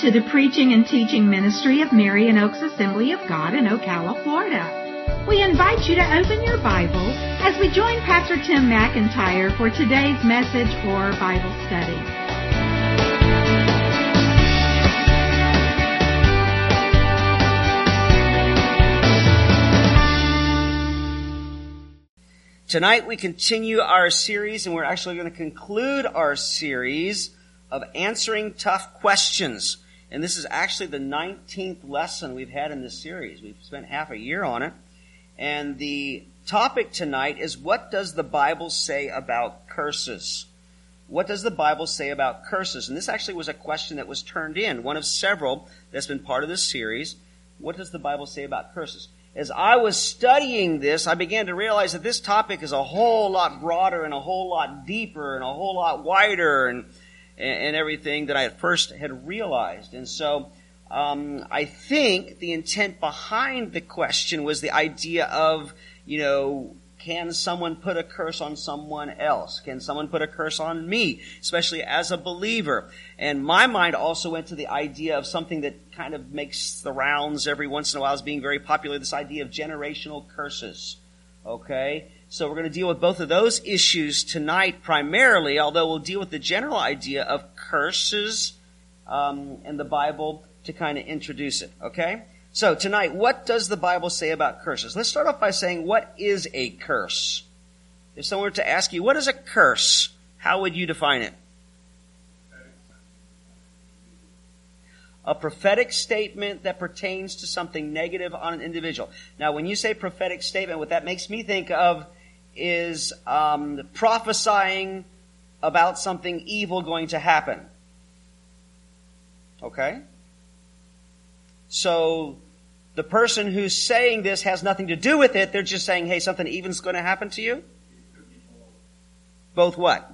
To the preaching and teaching ministry of Marion Oaks Assembly of God in Ocala, Florida. We invite you to open your Bible as we join Pastor Tim McIntyre for today's message or Bible study. Tonight we continue our series and we're actually going to conclude our series of answering tough questions. And this is actually the 19th lesson we've had in this series. We've spent half a year on it. And the topic tonight is what does the Bible say about curses? What does the Bible say about curses? And this actually was a question that was turned in, one of several that's been part of this series. What does the Bible say about curses? as I was studying this, I began to realize that this topic is a whole lot broader and a whole lot deeper and a whole lot wider and, and everything that I at first had realized. And so, um, I think the intent behind the question was the idea of, you know, can someone put a curse on someone else? Can someone put a curse on me, especially as a believer? And my mind also went to the idea of something that kind of makes the rounds every once in a while as being very popular, this idea of generational curses. Okay? So we're going to deal with both of those issues tonight primarily, although we'll deal with the general idea of curses um, in the Bible to kind of introduce it. Okay? So tonight, what does the Bible say about curses? Let's start off by saying, what is a curse? If someone were to ask you, what is a curse? How would you define it? A prophetic statement that pertains to something negative on an individual. Now, when you say prophetic statement, what that makes me think of is um, prophesying about something evil going to happen. Okay? So the person who's saying this has nothing to do with it. They're just saying, hey, something evil's going to happen to you? Both what?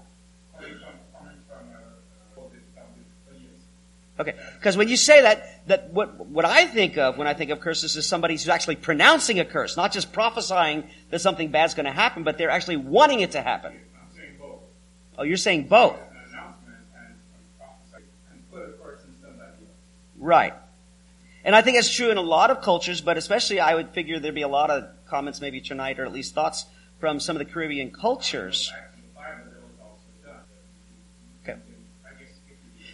Okay, because when you say that, that what, what I think of when I think of curses is somebody who's actually pronouncing a curse, not just prophesying that something bad's going to happen, but they're actually wanting it to happen. Oh, you're saying both. Right. And I think it's true in a lot of cultures, but especially I would figure there'd be a lot of comments maybe tonight, or at least thoughts from some of the Caribbean cultures.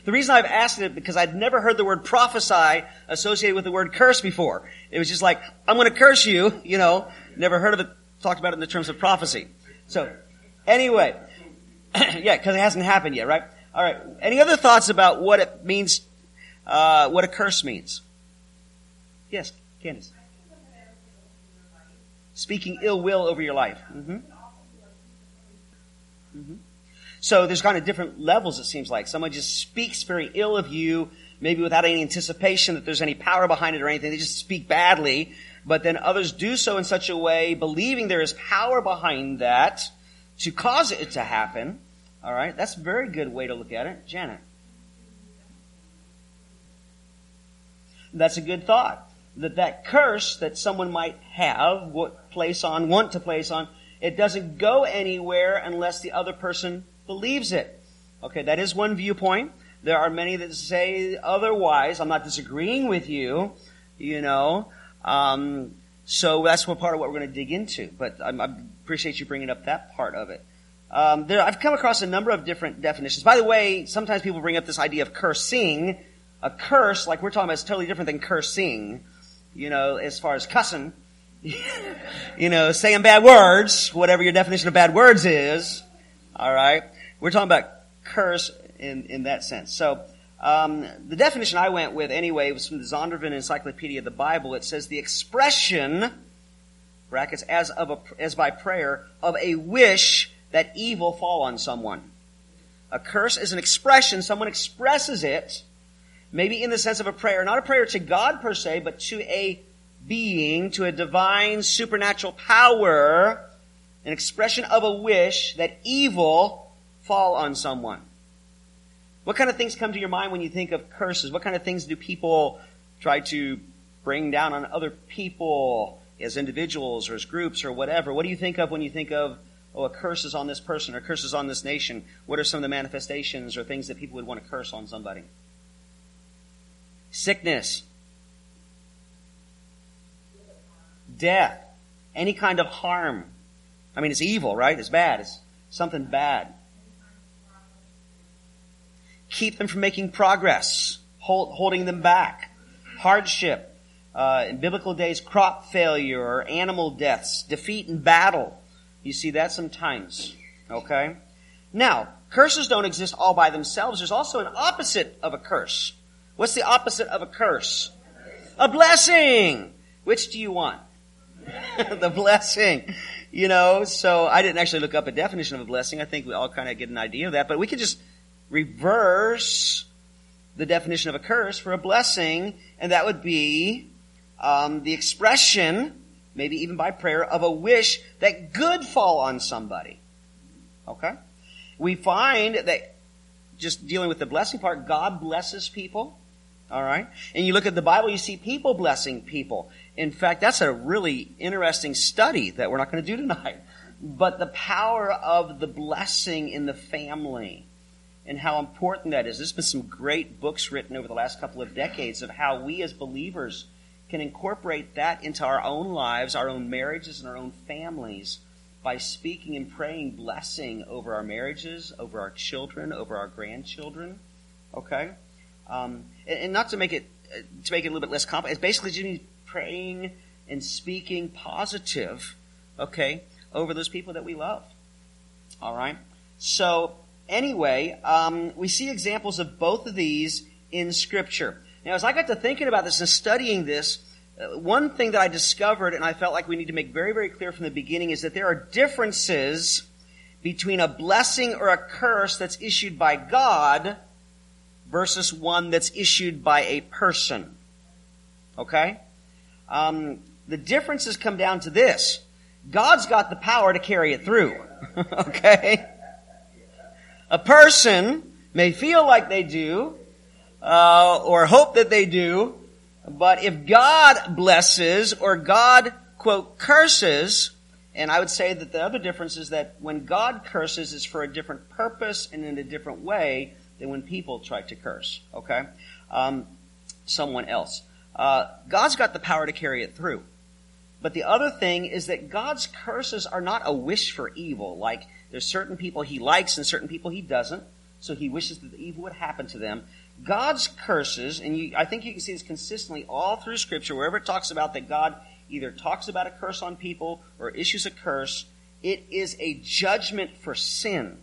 The reason I've asked it because I'd never heard the word prophesy associated with the word curse before. It was just like, I'm going to curse you, you know, never heard of it talked about it in the terms of prophecy. So, anyway, yeah, because it hasn't happened yet, right? All right. Any other thoughts about what it means, uh, what a curse means? Yes, Candace. Speaking ill will over your life. Mm-hmm. Mm-hmm. So there's kind of different levels, it seems like. Someone just speaks very ill of you, maybe without any anticipation that there's any power behind it or anything. They just speak badly. But then others do so in such a way, believing there is power behind that to cause it to happen. All right, that's a very good way to look at it. Janet. That's a good thought that that curse that someone might have, what place on, want to place on, it doesn't go anywhere unless the other person believes it. Okay, that is one viewpoint. There are many that say otherwise. I'm not disagreeing with you, you know. Um, so that's what part of what we're going to dig into. But I, I appreciate you bringing up that part of it. Um, there, I've come across a number of different definitions. By the way, sometimes people bring up this idea of cursing. A curse, like we're talking about, is totally different than cursing you know, as far as cussing, you know, saying bad words, whatever your definition of bad words is, all right? We're talking about curse in, in that sense. So, um, the definition I went with anyway was from the Zondervan Encyclopedia of the Bible. It says the expression, brackets, as of a, as by prayer, of a wish that evil fall on someone. A curse is an expression, someone expresses it, Maybe in the sense of a prayer, not a prayer to God per se, but to a being, to a divine supernatural power, an expression of a wish that evil fall on someone. What kind of things come to your mind when you think of curses? What kind of things do people try to bring down on other people as individuals or as groups or whatever? What do you think of when you think of, oh, a curse is on this person or curses on this nation? What are some of the manifestations or things that people would want to curse on somebody? sickness, death, any kind of harm. I mean, it's evil, right? It's bad. It's something bad. Keep them from making progress, hold, holding them back. Hardship. Uh, in biblical days, crop failure or animal deaths, defeat in battle. You see that sometimes. Okay? Now, curses don't exist all by themselves. There's also an opposite of a curse. What's the opposite of a curse? A blessing! Which do you want? the blessing. You know, so I didn't actually look up a definition of a blessing. I think we all kind of get an idea of that, but we could just reverse the definition of a curse for a blessing, and that would be um, the expression, maybe even by prayer, of a wish that good fall on somebody. Okay? We find that just dealing with the blessing part, God blesses people. All right? And you look at the Bible, you see people blessing people. In fact, that's a really interesting study that we're not going to do tonight. But the power of the blessing in the family and how important that is. There's been some great books written over the last couple of decades of how we as believers can incorporate that into our own lives, our own marriages, and our own families by speaking and praying blessing over our marriages, over our children, over our grandchildren. Okay? Um, and, and, not to make it to make it a little bit less complicated, It's basically just praying and speaking positive, okay, over those people that we love. All right. So anyway, um, we see examples of both of these in Scripture. Now, as I got to thinking about this and studying this, uh, one thing that I discovered, and I felt like we need to make very, very clear from the beginning, is that there are differences between a blessing or a curse that's issued by God versus one that's issued by a person. Okay? Um, the differences come down to this. God's got the power to carry it through. okay? A person may feel like they do, uh, or hope that they do, but if God blesses or God, quote, curses, and I would say that the other difference is that when God curses, it's for a different purpose and in a different way than when people try to curse, okay? Um, someone else. Uh, God's got the power to carry it through. But the other thing is that God's curses are not a wish for evil. Like, there's certain people he likes and certain people he doesn't, so he wishes that the evil would happen to them. God's curses, and you, I think you can see this consistently all through Scripture, wherever it talks about that God either talks about a curse on people or issues a curse, it is a judgment for sin.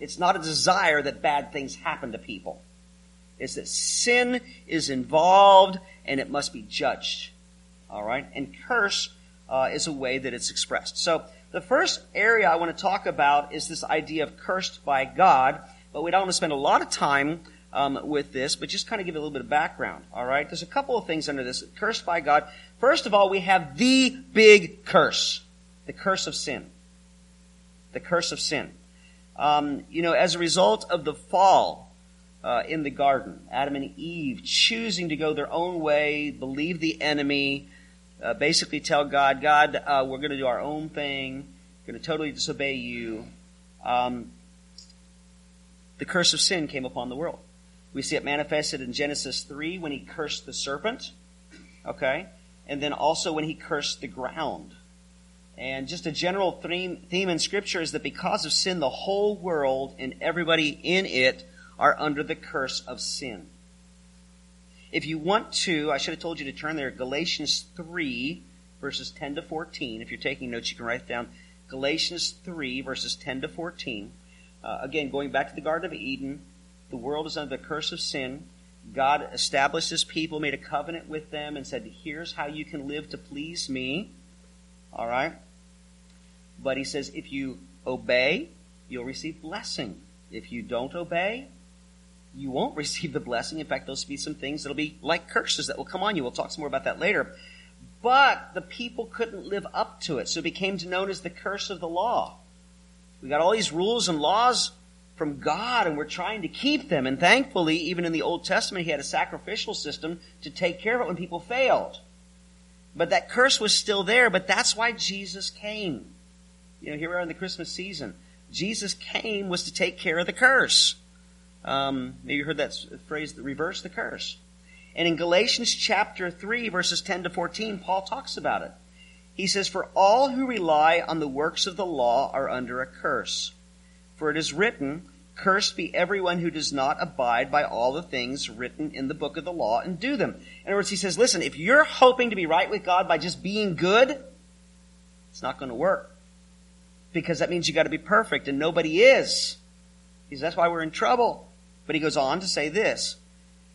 It's not a desire that bad things happen to people. It's that sin is involved and it must be judged. All right? And curse uh, is a way that it's expressed. So the first area I want to talk about is this idea of cursed by God, but we don't want to spend a lot of time um, with this, but just kind of give a little bit of background. All right? There's a couple of things under this. Cursed by God. First of all, we have the big curse. The curse of sin. The curse of sin. Um, you know, as a result of the fall uh, in the garden, Adam and Eve choosing to go their own way, believe the enemy, uh, basically tell God, God, uh, we're going to do our own thing, going to totally disobey you. Um, the curse of sin came upon the world. We see it manifested in Genesis 3 when he cursed the serpent, okay? And then also when he cursed the ground. And just a general theme, theme in Scripture is that because of sin, the whole world and everybody in it are under the curse of sin. If you want to, I should have told you to turn there, Galatians 3, verses 10 to 14. If you're taking notes, you can write down Galatians 3, verses 10 to 14. Uh, again, going back to the Garden of Eden, the world is under the curse of sin. God established his people, made a covenant with them, and said, Here's how you can live to please me. All right? But he says, if you obey, you'll receive blessing. If you don't obey, you won't receive the blessing. In fact, there'll be some things that'll be like curses that will come on you. We'll talk some more about that later. But the people couldn't live up to it, so it became known as the curse of the law. We got all these rules and laws from God, and we're trying to keep them. And thankfully, even in the Old Testament, He had a sacrificial system to take care of it when people failed. But that curse was still there, but that's why Jesus came. You know, here we are in the Christmas season. Jesus came was to take care of the curse. Um, maybe you heard that phrase, reverse the curse. And in Galatians chapter 3 verses 10 to 14, Paul talks about it. He says, For all who rely on the works of the law are under a curse. For it is written, Cursed be everyone who does not abide by all the things written in the book of the law and do them. In other words, he says, listen, if you're hoping to be right with God by just being good, it's not going to work. Because that means you got to be perfect and nobody is. He says, that's why we're in trouble. But he goes on to say this.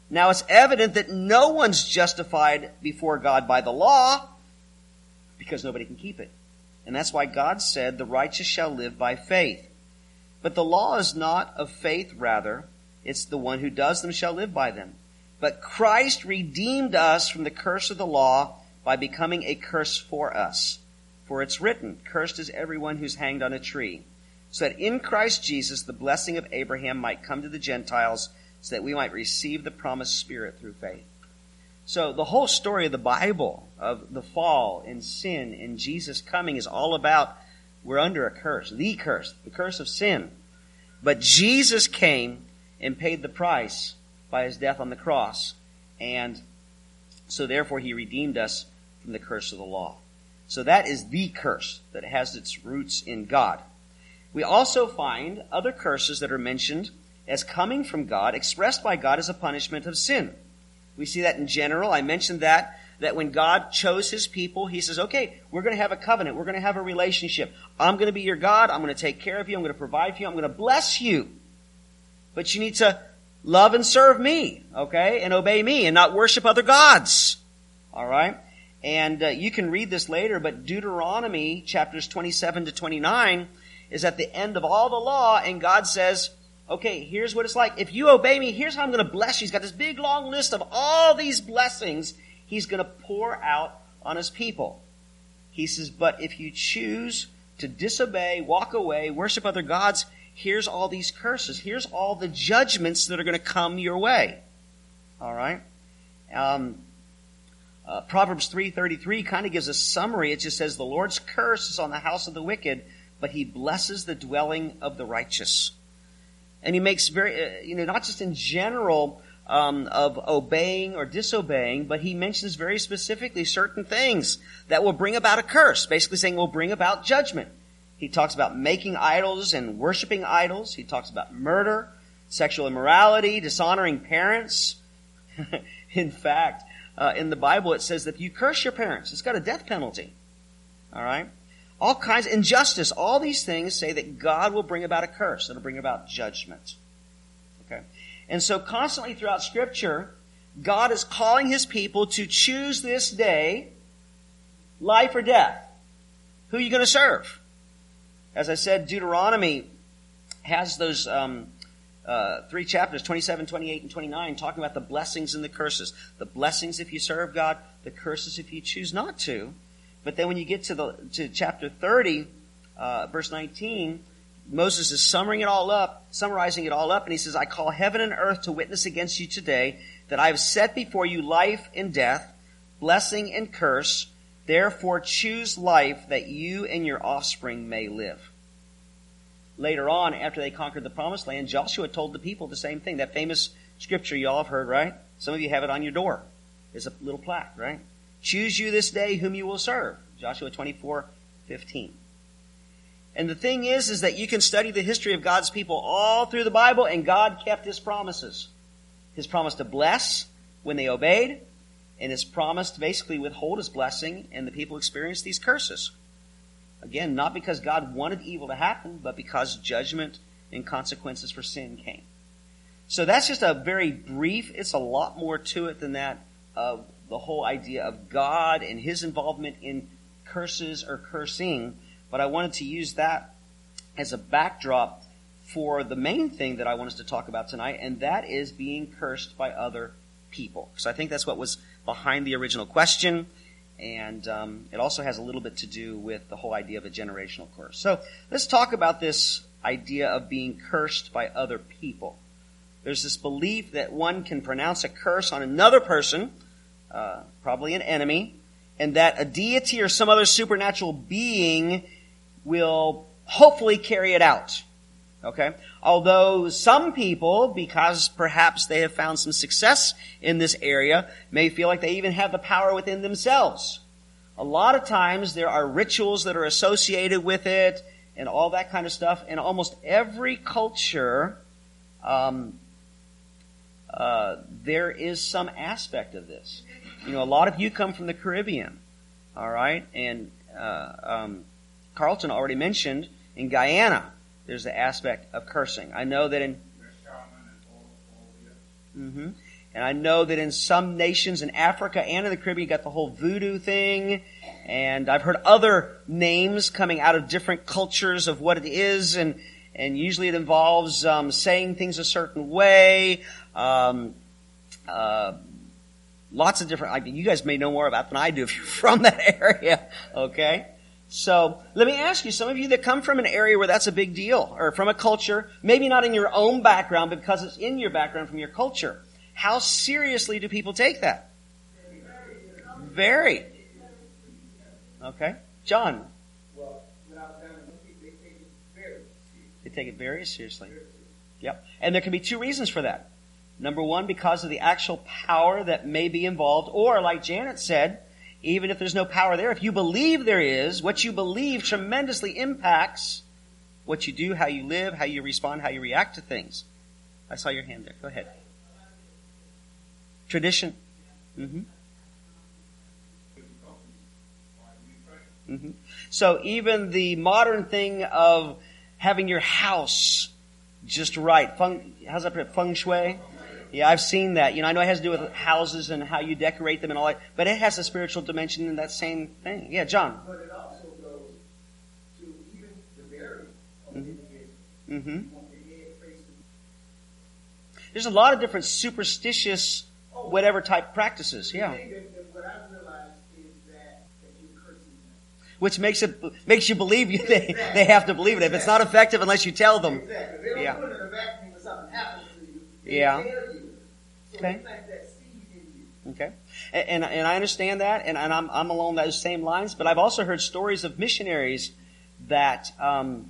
Now it's evident that no one's justified before God by the law because nobody can keep it. And that's why God said the righteous shall live by faith. But the law is not of faith, rather, it's the one who does them shall live by them. But Christ redeemed us from the curse of the law by becoming a curse for us. For it's written, Cursed is everyone who's hanged on a tree. So that in Christ Jesus the blessing of Abraham might come to the Gentiles, so that we might receive the promised Spirit through faith. So the whole story of the Bible, of the fall and sin and Jesus coming, is all about we're under a curse, the curse, the curse of sin. But Jesus came and paid the price by his death on the cross. And so therefore he redeemed us from the curse of the law. So that is the curse that has its roots in God. We also find other curses that are mentioned as coming from God, expressed by God as a punishment of sin. We see that in general. I mentioned that that when God chose his people, he says, okay, we're going to have a covenant. We're going to have a relationship. I'm going to be your God. I'm going to take care of you. I'm going to provide for you. I'm going to bless you. But you need to love and serve me, okay, and obey me and not worship other gods. All right? And uh, you can read this later, but Deuteronomy chapters 27 to 29 is at the end of all the law, and God says, okay, here's what it's like. If you obey me, here's how I'm going to bless you. He's got this big long list of all these blessings he's going to pour out on his people. He says, but if you choose to disobey, walk away, worship other gods, here's all these curses. Here's all the judgments that are going to come your way. All right? Um, uh, Proverbs 3.33 kind of gives a summary. It just says, the Lord's curse is on the house of the wicked, but he blesses the dwelling of the righteous. And he makes very, uh, you know, not just in general, um, of obeying or disobeying, but he mentions very specifically certain things that will bring about a curse, basically saying will bring about judgment. He talks about making idols and worshiping idols. He talks about murder, sexual immorality, dishonoring parents. in fact, uh, in the Bible it says that if you curse your parents, it's got a death penalty. All right? All kinds of injustice, all these things say that God will bring about a curse. It'll bring about judgment. Okay? And so constantly throughout scripture, God is calling his people to choose this day life or death. Who are you going to serve? As I said, Deuteronomy has those um, uh, three chapters 27, 28, and 29 talking about the blessings and the curses. The blessings if you serve God, the curses if you choose not to. But then when you get to the to chapter 30, uh, verse 19, Moses is summarizing it all up, summarizing it all up, and he says, I call heaven and earth to witness against you today that I have set before you life and death, blessing and curse. Therefore choose life that you and your offspring may live. Later on, after they conquered the promised land, Joshua told the people the same thing. That famous scripture you all have heard, right? Some of you have it on your door. It's a little plaque, right? Choose you this day whom you will serve. Joshua 24, 15. And the thing is, is that you can study the history of God's people all through the Bible, and God kept His promises. His promise to bless when they obeyed, and His promise to basically withhold His blessing, and the people experienced these curses. Again, not because God wanted evil to happen, but because judgment and consequences for sin came. So that's just a very brief, it's a lot more to it than that of the whole idea of God and His involvement in curses or cursing but I wanted to use that as a backdrop for the main thing that I want us to talk about tonight, and that is being cursed by other people. Because I think that's what was behind the original question, and um, it also has a little bit to do with the whole idea of a generational curse. So let's talk about this idea of being cursed by other people. There's this belief that one can pronounce a curse on another person, uh, probably an enemy, and that a deity or some other supernatural being will hopefully carry it out. Okay? Although some people, because perhaps they have found some success in this area, may feel like they even have the power within themselves. A lot of times there are rituals that are associated with it and all that kind of stuff. And almost every culture, um, uh, there is some aspect of this. You know, a lot of you come from the Caribbean, all right? And uh, um, Carlton already mentioned in Guyana, there's the aspect of cursing. I know that in. Mm-hmm. And I know that in some nations in Africa and in the Caribbean, you got the whole voodoo thing. And I've heard other names coming out of different cultures of what it is. And, and usually it involves um, saying things a certain way. Um, uh, lots of different, I you guys may know more about than I do if you're from that area. Okay? So let me ask you, some of you that come from an area where that's a big deal, or from a culture, maybe not in your own background, but because it's in your background from your culture. How seriously do people take that? Very. Okay. John. They take it very seriously. Yep. And there can be two reasons for that. Number one, because of the actual power that may be involved, or like Janet said, even if there's no power there, if you believe there is, what you believe tremendously impacts what you do, how you live, how you respond, how you react to things. I saw your hand there. Go ahead. Tradition. Mm-hmm. Mm-hmm. So even the modern thing of having your house just right, feng, how's that Feng shui. Yeah, I've seen that. You know, I know it has to do with houses and how you decorate them and all that, but it has a spiritual dimension in that same thing. Yeah, John. But it also goes to even the burial of mm-hmm. mm-hmm. There's a lot of different superstitious whatever type practices. Yeah. Which makes it makes you believe you, they they have to believe it. If it's not effective unless you tell them. Yeah. Yeah. Okay. Okay. And, and I understand that, and, and I'm, I'm along those same lines, but I've also heard stories of missionaries that um,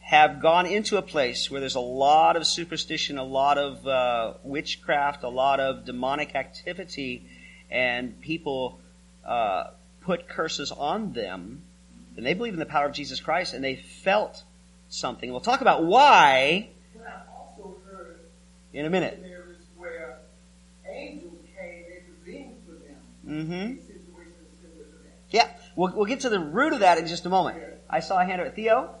have gone into a place where there's a lot of superstition, a lot of uh, witchcraft, a lot of demonic activity, and people uh, put curses on them, and they believe in the power of Jesus Christ, and they felt something. We'll talk about why in a minute. Mm-hmm. Yeah, we'll, we'll get to the root of that in just a moment. I saw a hand up. Theo?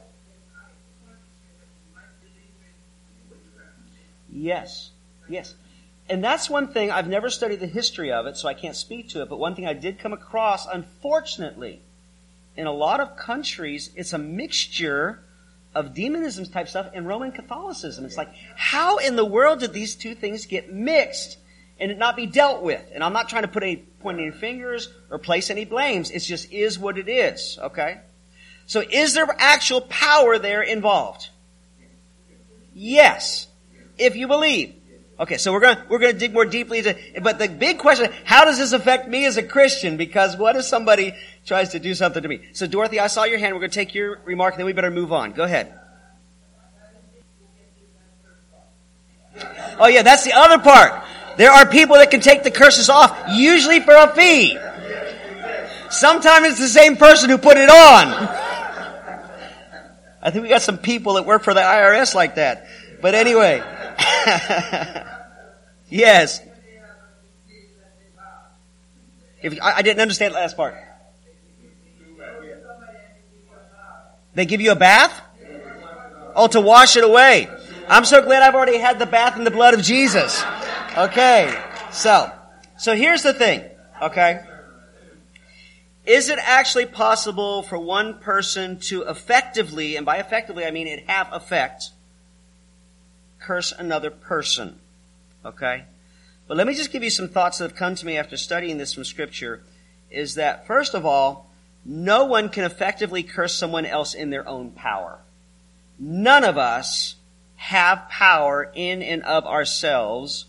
Yes. Yes. And that's one thing, I've never studied the history of it, so I can't speak to it, but one thing I did come across, unfortunately, in a lot of countries, it's a mixture of demonism type stuff and Roman Catholicism. It's like, how in the world did these two things get mixed and it not be dealt with? And I'm not trying to put any, point any fingers or place any blames. It just is what it is, okay? So is there actual power there involved? Yes if you believe. Okay, so we're gonna, we're gonna dig more deeply into, but the big question, how does this affect me as a Christian? Because what if somebody tries to do something to me? So Dorothy, I saw your hand, we're gonna take your remark, and then we better move on. Go ahead. Oh yeah, that's the other part. There are people that can take the curses off, usually for a fee. Sometimes it's the same person who put it on. I think we got some people that work for the IRS like that. But anyway. yes. If, I, I didn't understand the last part. They give you a bath? Oh, to wash it away. I'm so glad I've already had the bath in the blood of Jesus. Okay. So, so here's the thing. Okay. Is it actually possible for one person to effectively, and by effectively I mean it have effect, curse another person. Okay? But let me just give you some thoughts that have come to me after studying this from Scripture. Is that, first of all, no one can effectively curse someone else in their own power. None of us have power in and of ourselves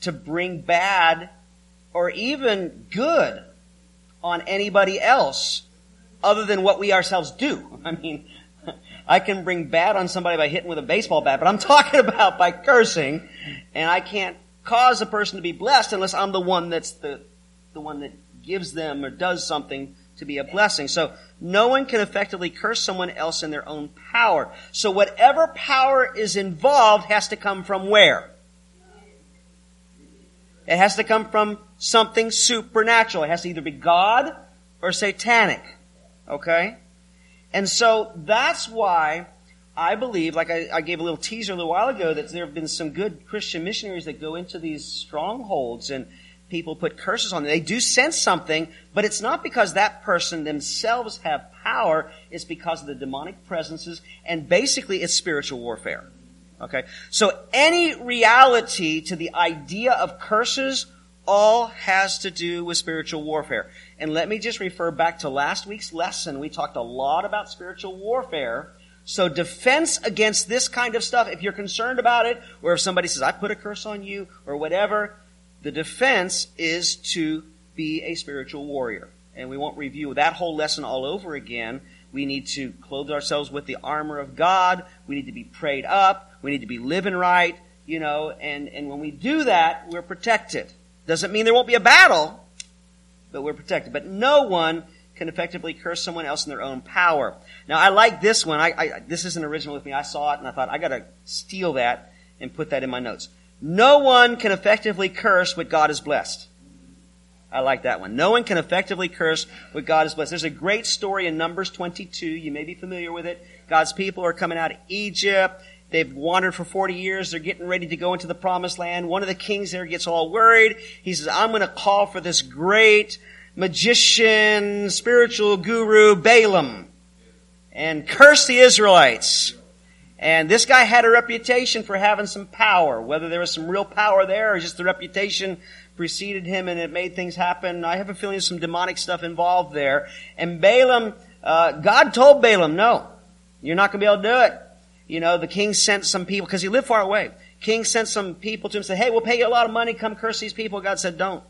to bring bad or even good on anybody else other than what we ourselves do. I mean, I can bring bad on somebody by hitting with a baseball bat, but I'm talking about by cursing, and I can't cause a person to be blessed unless I'm the one that's the, the one that gives them or does something to be a blessing. So no one can effectively curse someone else in their own power. So whatever power is involved has to come from where? It has to come from something supernatural. It has to either be God or satanic. Okay? And so that's why I believe, like I, I, gave a little teaser a little while ago, that there have been some good Christian missionaries that go into these strongholds and people put curses on them. They do sense something, but it's not because that person themselves have power. It's because of the demonic presences, and basically it's spiritual warfare. Okay? So any reality to the idea of curses all has to do with spiritual warfare. And let me just refer back to last week's lesson. We talked a lot about spiritual warfare. So defense against this kind of stuff, if you're concerned about it, or if somebody says, I put a curse on you, or whatever, the defense is to be a spiritual warrior. And we won't review that whole lesson all over again. We need to clothe ourselves with the armor of God. We need to be prayed up. We need to be living right, you know, and, and when we do that, we're protected. Doesn't mean there won't be a battle, but we're protected. But no one can effectively curse someone else in their own power. Now, I like this one. I, I, this isn't original with me. I saw it and I thought, I gotta steal that and put that in my notes. No one can effectively curse what God has blessed. I like that one. No one can effectively curse what God has blessed. There's a great story in Numbers 22. You may be familiar with it. God's people are coming out of Egypt. They've wandered for 40 years. They're getting ready to go into the promised land. One of the kings there gets all worried. He says, I'm going to call for this great magician, spiritual guru, Balaam, and curse the Israelites. And this guy had a reputation for having some power. Whether there was some real power there or just the reputation preceded him and it made things happen. I have a feeling some demonic stuff involved there. And Balaam, uh, God told Balaam, no, you're not going to be able to do it. You know, the king sent some people, because he lived far away. King sent some people to him and said, hey, we'll pay you a lot of money, come curse these people. God said, don't.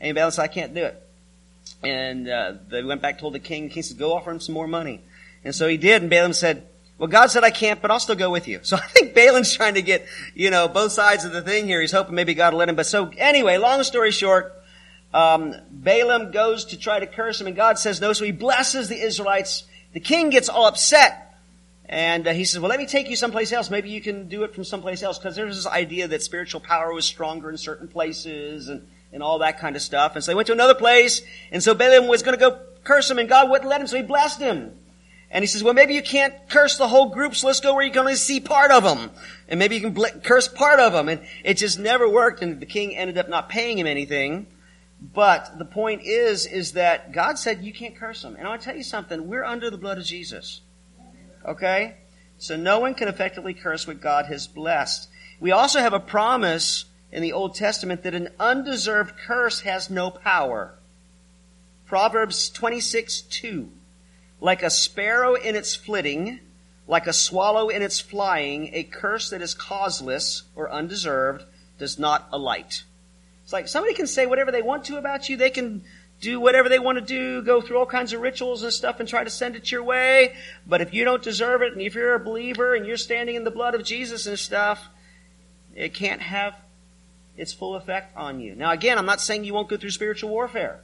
And Balaam said, I can't do it. And uh, they went back, told the king. The king said, go offer him some more money. And so he did, and Balaam said, well, God said I can't, but I'll still go with you. So I think Balaam's trying to get, you know, both sides of the thing here. He's hoping maybe God will let him. But so anyway, long story short, um, Balaam goes to try to curse him, and God says no. So he blesses the Israelites. The king gets all upset and uh, he says, well, let me take you someplace else. Maybe you can do it from someplace else. Because there's this idea that spiritual power was stronger in certain places and, and all that kind of stuff. And so they went to another place. And so Balaam was going to go curse him and God wouldn't let him. So he blessed him. And he says, well, maybe you can't curse the whole group. So let's go where you can only see part of them. And maybe you can bl- curse part of them. And it just never worked. And the king ended up not paying him anything. But the point is, is that God said you can't curse them. And I'll tell you something. We're under the blood of Jesus. Okay? So no one can effectively curse what God has blessed. We also have a promise in the Old Testament that an undeserved curse has no power. Proverbs 26, 2. Like a sparrow in its flitting, like a swallow in its flying, a curse that is causeless or undeserved does not alight. It's like somebody can say whatever they want to about you. They can do whatever they want to do, go through all kinds of rituals and stuff and try to send it your way. But if you don't deserve it and if you're a believer and you're standing in the blood of Jesus and stuff, it can't have its full effect on you. Now again, I'm not saying you won't go through spiritual warfare.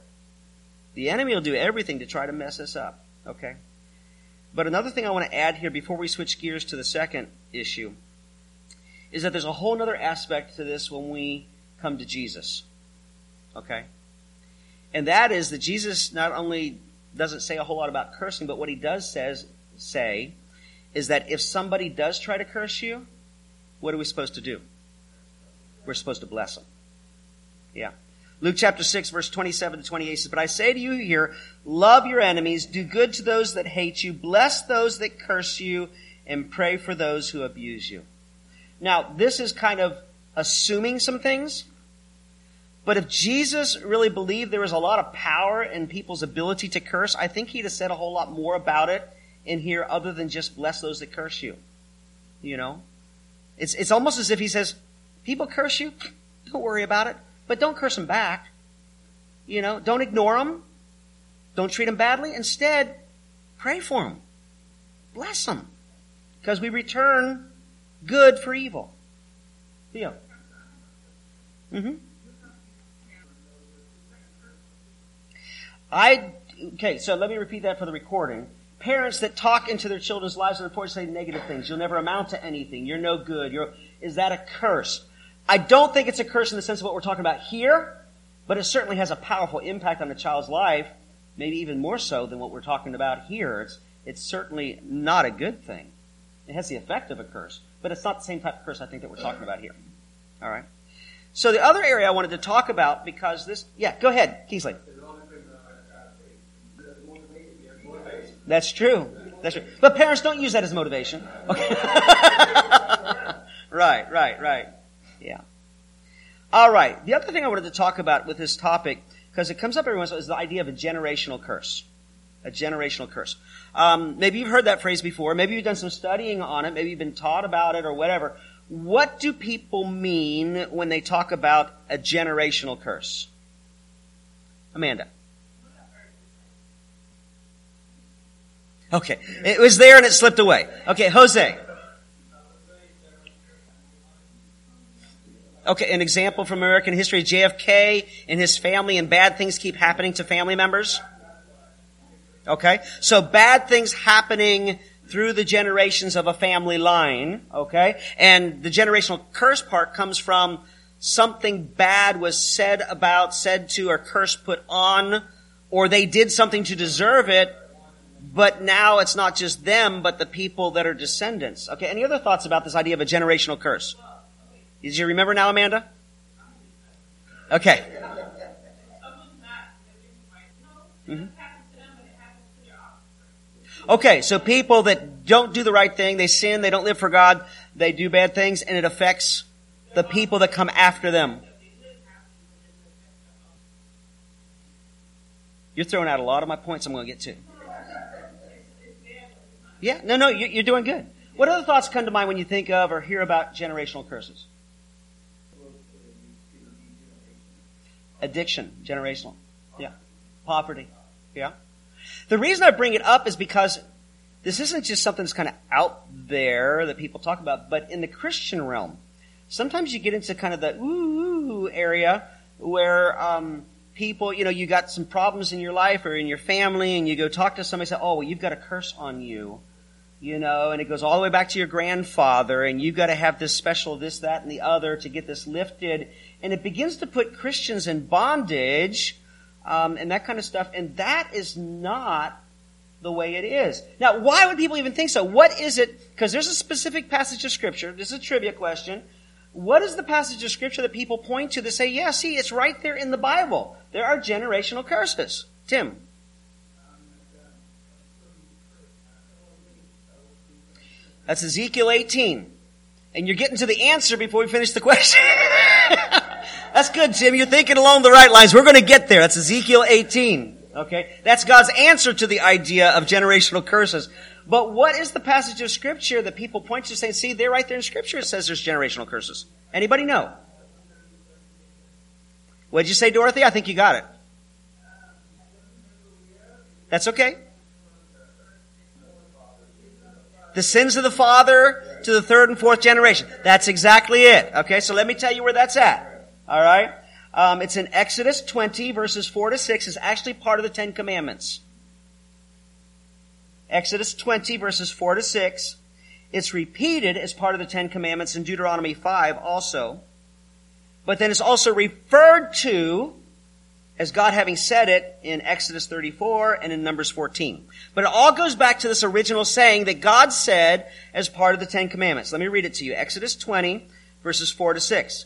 The enemy will do everything to try to mess us up. Okay? But another thing I want to add here before we switch gears to the second issue is that there's a whole other aspect to this when we come to Jesus. Okay? And that is that Jesus not only doesn't say a whole lot about cursing, but what he does says say is that if somebody does try to curse you, what are we supposed to do? We're supposed to bless them. Yeah. Luke chapter 6 verse 27 to 28 says, But I say to you here, love your enemies, do good to those that hate you, bless those that curse you, and pray for those who abuse you. Now, this is kind of assuming some things. But if Jesus really believed there was a lot of power in people's ability to curse, I think he'd have said a whole lot more about it in here other than just bless those that curse you. You know? It's, it's almost as if he says, people curse you, don't worry about it, but don't curse them back. You know, don't ignore them. Don't treat them badly. Instead, pray for them. bless them. Because we return good for evil. Theo. Mm-hmm. I, okay, so let me repeat that for the recording. Parents that talk into their children's lives and unfortunately say negative things. You'll never amount to anything. You're no good. You're, is that a curse? I don't think it's a curse in the sense of what we're talking about here, but it certainly has a powerful impact on a child's life, maybe even more so than what we're talking about here. It's, it's certainly not a good thing. It has the effect of a curse, but it's not the same type of curse I think that we're talking about here. All right. So the other area I wanted to talk about because this, yeah, go ahead, Kingsley. That's true. That's true. But parents don't use that as motivation. Okay. right, right, right. Yeah. All right. The other thing I wanted to talk about with this topic, because it comes up every once in a while, is the idea of a generational curse. A generational curse. Um, maybe you've heard that phrase before. Maybe you've done some studying on it. Maybe you've been taught about it or whatever. What do people mean when they talk about a generational curse? Amanda. Okay. It was there and it slipped away. Okay, Jose. Okay, an example from American history, JFK and his family and bad things keep happening to family members. Okay? So bad things happening through the generations of a family line, okay? And the generational curse part comes from something bad was said about, said to, or curse put on, or they did something to deserve it, but now it's not just them, but the people that are descendants. Okay, any other thoughts about this idea of a generational curse? Did you remember now, Amanda? Okay. Mm-hmm. Okay, so people that don't do the right thing, they sin, they don't live for God, they do bad things, and it affects the people that come after them. You're throwing out a lot of my points I'm going to get to. Yeah, no, no, you're doing good. What other thoughts come to mind when you think of or hear about generational curses? Addiction, generational. Yeah. Poverty. Yeah. The reason I bring it up is because this isn't just something that's kind of out there that people talk about, but in the Christian realm, sometimes you get into kind of the ooh area where um, people, you know, you got some problems in your life or in your family, and you go talk to somebody, say, "Oh, well, you've got a curse on you," you know, and it goes all the way back to your grandfather, and you've got to have this special this, that, and the other to get this lifted, and it begins to put Christians in bondage um, and that kind of stuff. And that is not the way it is. Now, why would people even think so? What is it? Because there's a specific passage of Scripture. This is a trivia question. What is the passage of Scripture that people point to that say, yeah, see, it's right there in the Bible. There are generational curses. Tim. That's Ezekiel 18. And you're getting to the answer before we finish the question. That's good, Tim. You're thinking along the right lines. We're going to get there. That's Ezekiel 18. Okay? That's God's answer to the idea of generational curses. But what is the passage of scripture that people point to saying, see, they're right there in scripture it says there's generational curses. Anybody know? What did you say, Dorothy? I think you got it. That's okay. The sins of the father to the third and fourth generation. That's exactly it. Okay, so let me tell you where that's at. All right? Um, it's in Exodus 20, verses 4 to 6. It's actually part of the Ten Commandments. Exodus 20, verses 4 to 6. It's repeated as part of the Ten Commandments in Deuteronomy 5 also. But then it's also referred to as God having said it in Exodus 34 and in Numbers 14. But it all goes back to this original saying that God said as part of the Ten Commandments. Let me read it to you. Exodus 20, verses 4 to 6.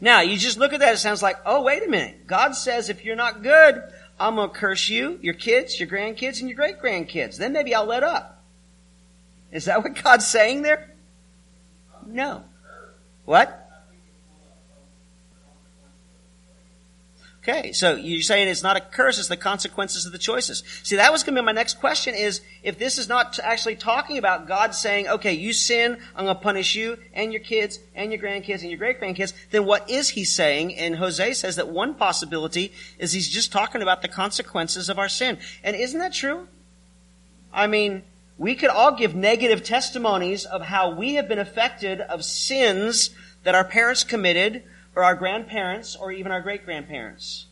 Now, you just look at that, it sounds like, oh, wait a minute. God says if you're not good, I'm going to curse you, your kids, your grandkids, and your great grandkids. Then maybe I'll let up. Is that what God's saying there? No. What? Okay, so you're saying it's not a curse, it's the consequences of the choices. See, that was going to be my next question is, if this is not actually talking about God saying, okay, you sin, I'm going to punish you and your kids and your grandkids and your great grandkids, then what is he saying? And Jose says that one possibility is he's just talking about the consequences of our sin. And isn't that true? I mean, we could all give negative testimonies of how we have been affected of sins that our parents committed or our grandparents or even our great grandparents.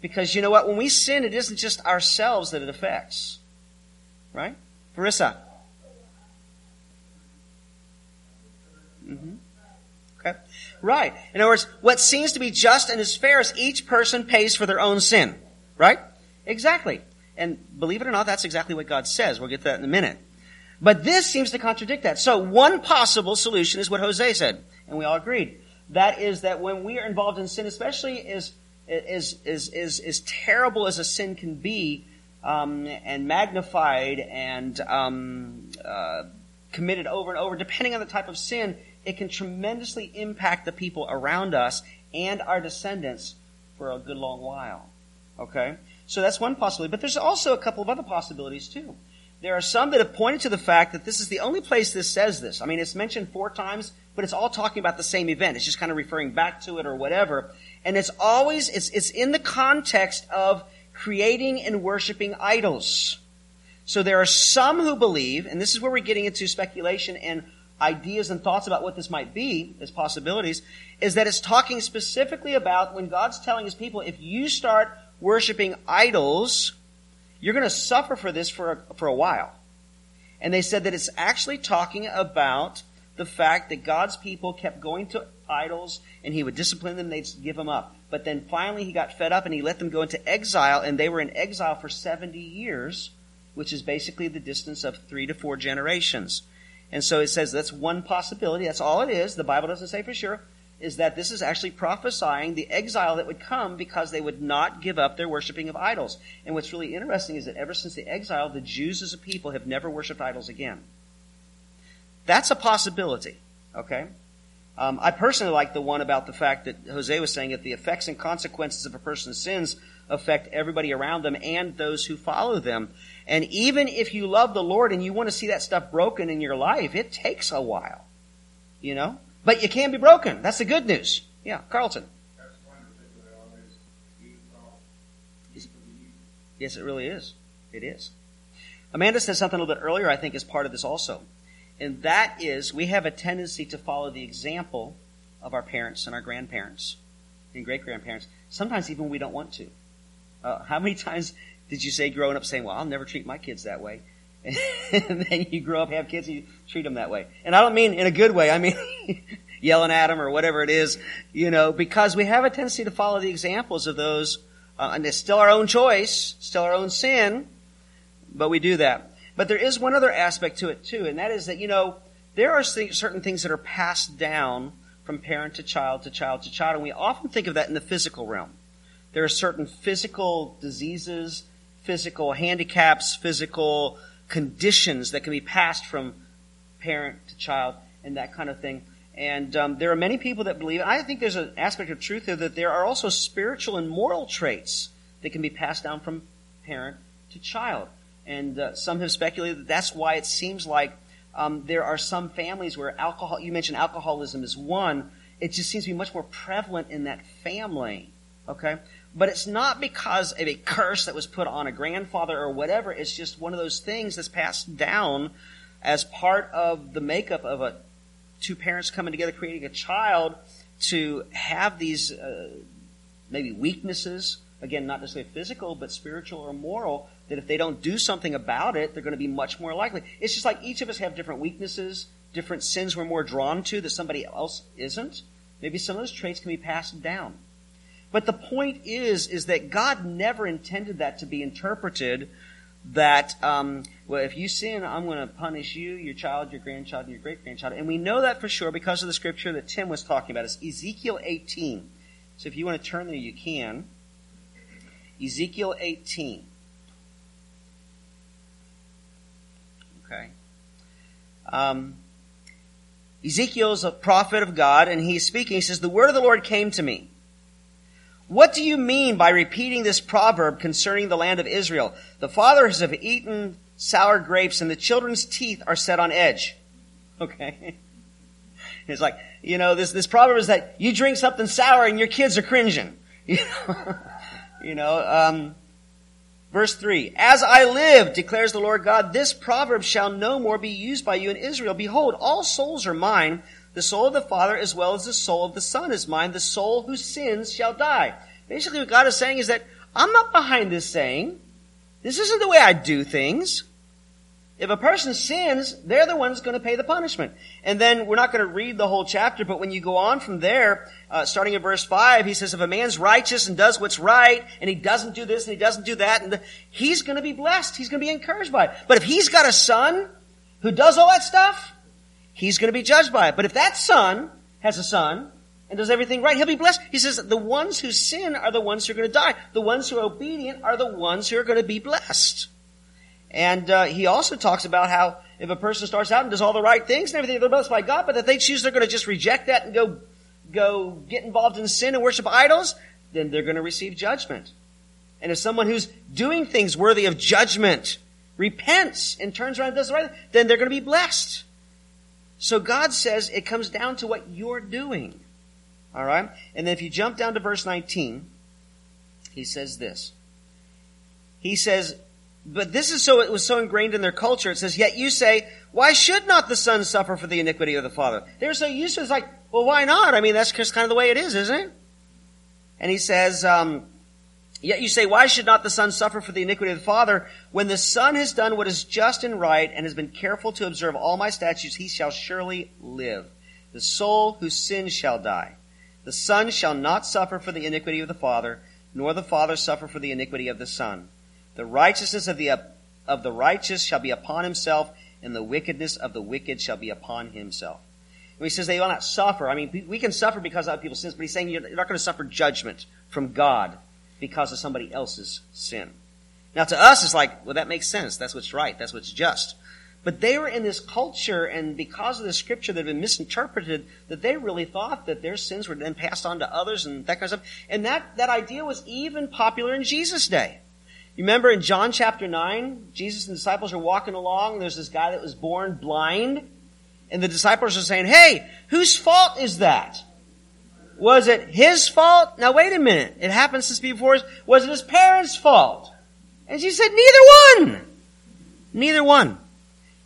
Because you know what? When we sin, it isn't just ourselves that it affects. Right? Marissa? Mm-hmm. Okay. Right. In other words, what seems to be just and as fair is each person pays for their own sin. Right? Exactly. And believe it or not, that's exactly what God says. We'll get to that in a minute. But this seems to contradict that. So one possible solution is what Jose said, and we all agreed. That is that when we are involved in sin, especially as as as as, as terrible as a sin can be, um, and magnified and um, uh, committed over and over, depending on the type of sin, it can tremendously impact the people around us and our descendants for a good long while. Okay, so that's one possibility. But there's also a couple of other possibilities too. There are some that have pointed to the fact that this is the only place this says this. I mean, it's mentioned four times but it's all talking about the same event. It's just kind of referring back to it or whatever. And it's always, it's, it's in the context of creating and worshiping idols. So there are some who believe, and this is where we're getting into speculation and ideas and thoughts about what this might be as possibilities, is that it's talking specifically about when God's telling his people, if you start worshiping idols, you're going to suffer for this for a, for a while. And they said that it's actually talking about the fact that God's people kept going to idols and he would discipline them, they'd give them up. But then finally he got fed up and he let them go into exile and they were in exile for 70 years, which is basically the distance of three to four generations. And so it says that's one possibility. That's all it is. The Bible doesn't say for sure. Is that this is actually prophesying the exile that would come because they would not give up their worshiping of idols. And what's really interesting is that ever since the exile, the Jews as a people have never worshiped idols again. That's a possibility. Okay? Um, I personally like the one about the fact that Jose was saying that the effects and consequences of a person's sins affect everybody around them and those who follow them. And even if you love the Lord and you want to see that stuff broken in your life, it takes a while. You know? But you can be broken. That's the good news. Yeah, Carlton. Yes, it really is. It is. Amanda said something a little bit earlier, I think, is part of this also. And that is, we have a tendency to follow the example of our parents and our grandparents and great grandparents. Sometimes even we don't want to. Uh, how many times did you say growing up saying, well, I'll never treat my kids that way? and then you grow up, have kids, and you treat them that way. And I don't mean in a good way. I mean yelling at them or whatever it is, you know, because we have a tendency to follow the examples of those, uh, and it's still our own choice, still our own sin, but we do that. But there is one other aspect to it too, and that is that, you know, there are certain things that are passed down from parent to child to child to child, and we often think of that in the physical realm. There are certain physical diseases, physical handicaps, physical conditions that can be passed from parent to child and that kind of thing. And um, there are many people that believe, and I think there's an aspect of truth there that there are also spiritual and moral traits that can be passed down from parent to child. And uh, some have speculated that that's why it seems like um, there are some families where alcohol, you mentioned alcoholism is one, it just seems to be much more prevalent in that family. Okay? But it's not because of a curse that was put on a grandfather or whatever. It's just one of those things that's passed down as part of the makeup of a two parents coming together creating a child to have these uh, maybe weaknesses again not necessarily physical but spiritual or moral that if they don't do something about it, they're going to be much more likely. It's just like each of us have different weaknesses, different sins we're more drawn to that somebody else isn't. Maybe some of those traits can be passed down. But the point is, is that God never intended that to be interpreted that, um, well, if you sin, I'm going to punish you, your child, your grandchild, and your great grandchild. And we know that for sure because of the scripture that Tim was talking about. It's Ezekiel 18. So if you want to turn there, you can. Ezekiel 18. Okay. Um, Ezekiel's a prophet of God, and he's speaking. He says, The word of the Lord came to me. What do you mean by repeating this proverb concerning the land of Israel? The fathers have eaten sour grapes, and the children's teeth are set on edge. Okay. It's like, you know, this, this proverb is that you drink something sour and your kids are cringing. You know, you know um, verse 3. As I live, declares the Lord God, this proverb shall no more be used by you in Israel. Behold, all souls are mine. The soul of the Father as well as the soul of the Son is mine. The soul who sins shall die. Basically what God is saying is that I'm not behind this saying. This isn't the way I do things. If a person sins, they're the ones going to pay the punishment. And then we're not going to read the whole chapter, but when you go on from there, uh, starting in verse 5, he says, if a man's righteous and does what's right, and he doesn't do this and he doesn't do that, and the, he's going to be blessed. He's going to be encouraged by it. But if he's got a son who does all that stuff, he's going to be judged by it. But if that son has a son and does everything right, he'll be blessed. He says the ones who sin are the ones who are going to die. The ones who are obedient are the ones who are going to be blessed. And uh, he also talks about how if a person starts out and does all the right things and everything, they're blessed by God, but if they choose they're going to just reject that and go go get involved in sin and worship idols, then they're going to receive judgment. And if someone who's doing things worthy of judgment repents and turns around and does the right, then they're going to be blessed. So God says it comes down to what you're doing. All right? And then if you jump down to verse 19, he says this. He says, but this is so, it was so ingrained in their culture. It says, yet you say, why should not the son suffer for the iniquity of the father? They're so used to it. It's like, well, why not? I mean, that's just kind of the way it is, isn't it? And he says, um, Yet you say, why should not the son suffer for the iniquity of the father? When the son has done what is just and right and has been careful to observe all my statutes, he shall surely live. The soul who sins shall die. The son shall not suffer for the iniquity of the father, nor the father suffer for the iniquity of the son. The righteousness of the, of the righteous shall be upon himself, and the wickedness of the wicked shall be upon himself. When he says they will not suffer, I mean, we can suffer because of other people's sins, but he's saying you're not going to suffer judgment from God because of somebody else's sin. Now to us, it's like, well, that makes sense. That's what's right. That's what's just. But they were in this culture, and because of the scripture that had been misinterpreted, that they really thought that their sins were then passed on to others and that kind of stuff. And that, that idea was even popular in Jesus' day. You remember in John chapter 9, Jesus and disciples are walking along. There's this guy that was born blind. And the disciples are saying, hey, whose fault is that? Was it his fault? Now wait a minute. It happened since before. Was it his parents' fault? And she said, neither one. Neither one.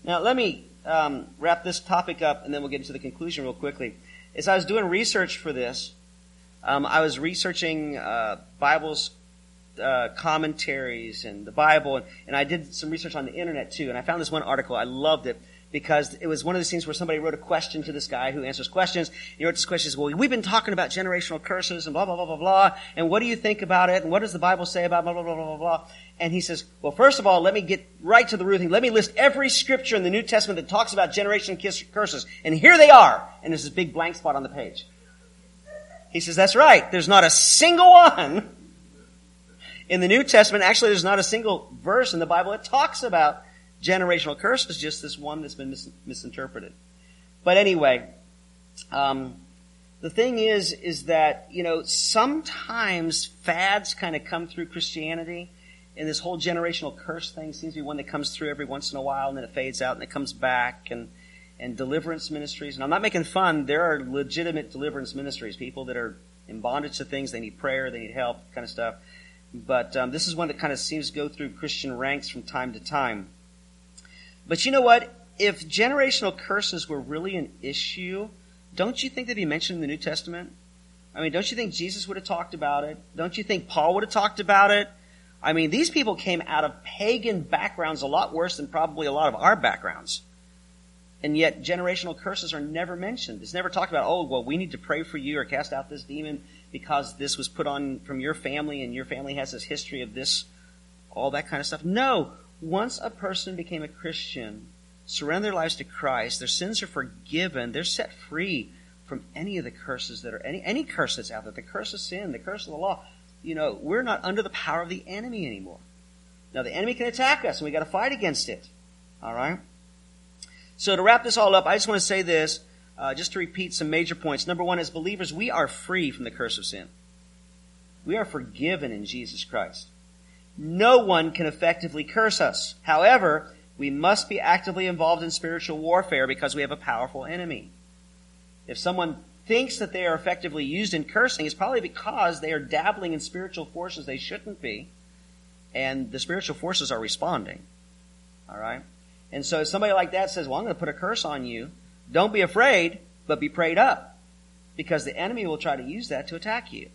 Now let me um, wrap this topic up and then we'll get into the conclusion real quickly. As I was doing research for this, um, I was researching uh, Bibles uh, commentaries and the Bible, and, and I did some research on the internet too. And I found this one article. I loved it because it was one of those things where somebody wrote a question to this guy who answers questions. He wrote this question, well, we've been talking about generational curses and blah, blah, blah, blah, blah. And what do you think about it? And what does the Bible say about blah, blah, blah, blah, blah. And he says, well, first of all, let me get right to the root thing. Let me list every scripture in the New Testament that talks about generational curses. And here they are. And there's this big blank spot on the page. He says, that's right. There's not a single one in the New Testament, actually, there's not a single verse in the Bible that talks about generational curses, just this one that's been mis- misinterpreted. But anyway, um, the thing is, is that, you know, sometimes fads kind of come through Christianity, and this whole generational curse thing seems to be one that comes through every once in a while, and then it fades out, and it comes back, and, and deliverance ministries. And I'm not making fun, there are legitimate deliverance ministries, people that are in bondage to things, they need prayer, they need help, kind of stuff. But um, this is one that kind of seems to go through Christian ranks from time to time. But you know what? If generational curses were really an issue, don't you think they'd be mentioned in the New Testament? I mean, don't you think Jesus would have talked about it? Don't you think Paul would have talked about it? I mean, these people came out of pagan backgrounds a lot worse than probably a lot of our backgrounds. And yet generational curses are never mentioned. It's never talked about, oh, well, we need to pray for you or cast out this demon because this was put on from your family and your family has this history of this, all that kind of stuff. No. Once a person became a Christian, surrender their lives to Christ, their sins are forgiven, they're set free from any of the curses that are, any, any curse that's out there, the curse of sin, the curse of the law. you know, we're not under the power of the enemy anymore. Now the enemy can attack us and we gotta fight against it. Alright? So to wrap this all up, I just want to say this, uh, just to repeat some major points. Number one, as believers, we are free from the curse of sin. We are forgiven in Jesus Christ. No one can effectively curse us. However, we must be actively involved in spiritual warfare because we have a powerful enemy. If someone thinks that they are effectively used in cursing, it's probably because they are dabbling in spiritual forces they shouldn't be, and the spiritual forces are responding. All right? And so if somebody like that says, well, I'm going to put a curse on you, don't be afraid, but be prayed up. Because the enemy will try to use that to attack you.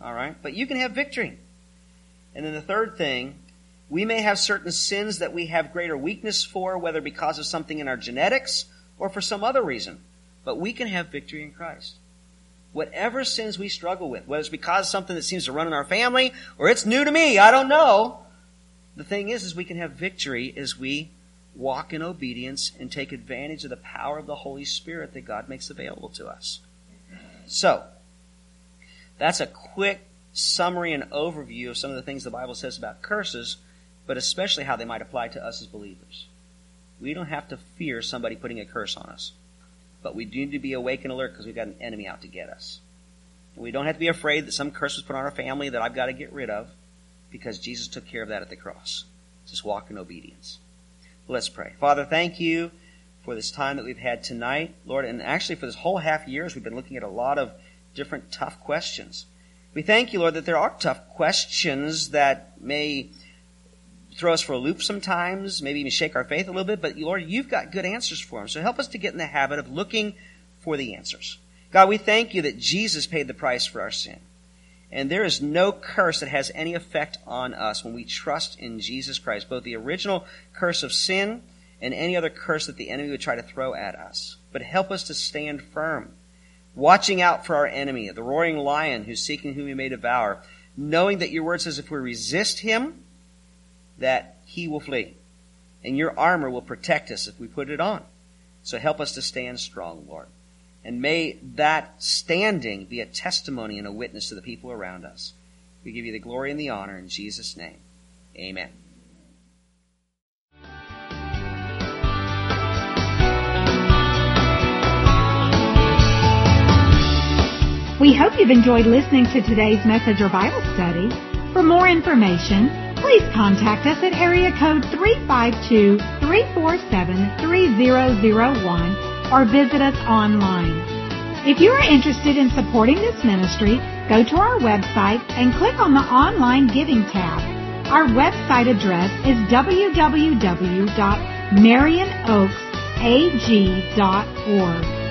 All right? But you can have victory. And then the third thing, we may have certain sins that we have greater weakness for, whether because of something in our genetics or for some other reason. But we can have victory in Christ. Whatever sins we struggle with, whether it's because something that seems to run in our family or it's new to me, I don't know. The thing is, is we can have victory as we walk in obedience and take advantage of the power of the Holy Spirit that God makes available to us. So, that's a quick summary and overview of some of the things the Bible says about curses, but especially how they might apply to us as believers. We don't have to fear somebody putting a curse on us, but we do need to be awake and alert because we've got an enemy out to get us. We don't have to be afraid that some curse was put on our family that I've got to get rid of because Jesus took care of that at the cross. Just walk in obedience. Let's pray. Father, thank you for this time that we've had tonight, Lord, and actually for this whole half years we've been looking at a lot of different tough questions. We thank you, Lord, that there are tough questions that may throw us for a loop sometimes, maybe even shake our faith a little bit, but Lord, you've got good answers for them. So help us to get in the habit of looking for the answers. God, we thank you that Jesus paid the price for our sin. And there is no curse that has any effect on us when we trust in Jesus Christ, both the original curse of sin and any other curse that the enemy would try to throw at us. But help us to stand firm, watching out for our enemy, the roaring lion who's seeking whom he may devour, knowing that your word says if we resist him, that he will flee. And your armor will protect us if we put it on. So help us to stand strong, Lord. And may that standing be a testimony and a witness to the people around us. We give you the glory and the honor in Jesus' name. Amen. We hope you've enjoyed listening to today's message or Bible study. For more information, please contact us at area code 352-347-3001 or visit us online. If you are interested in supporting this ministry, go to our website and click on the online giving tab. Our website address is www.marionoaksag.org.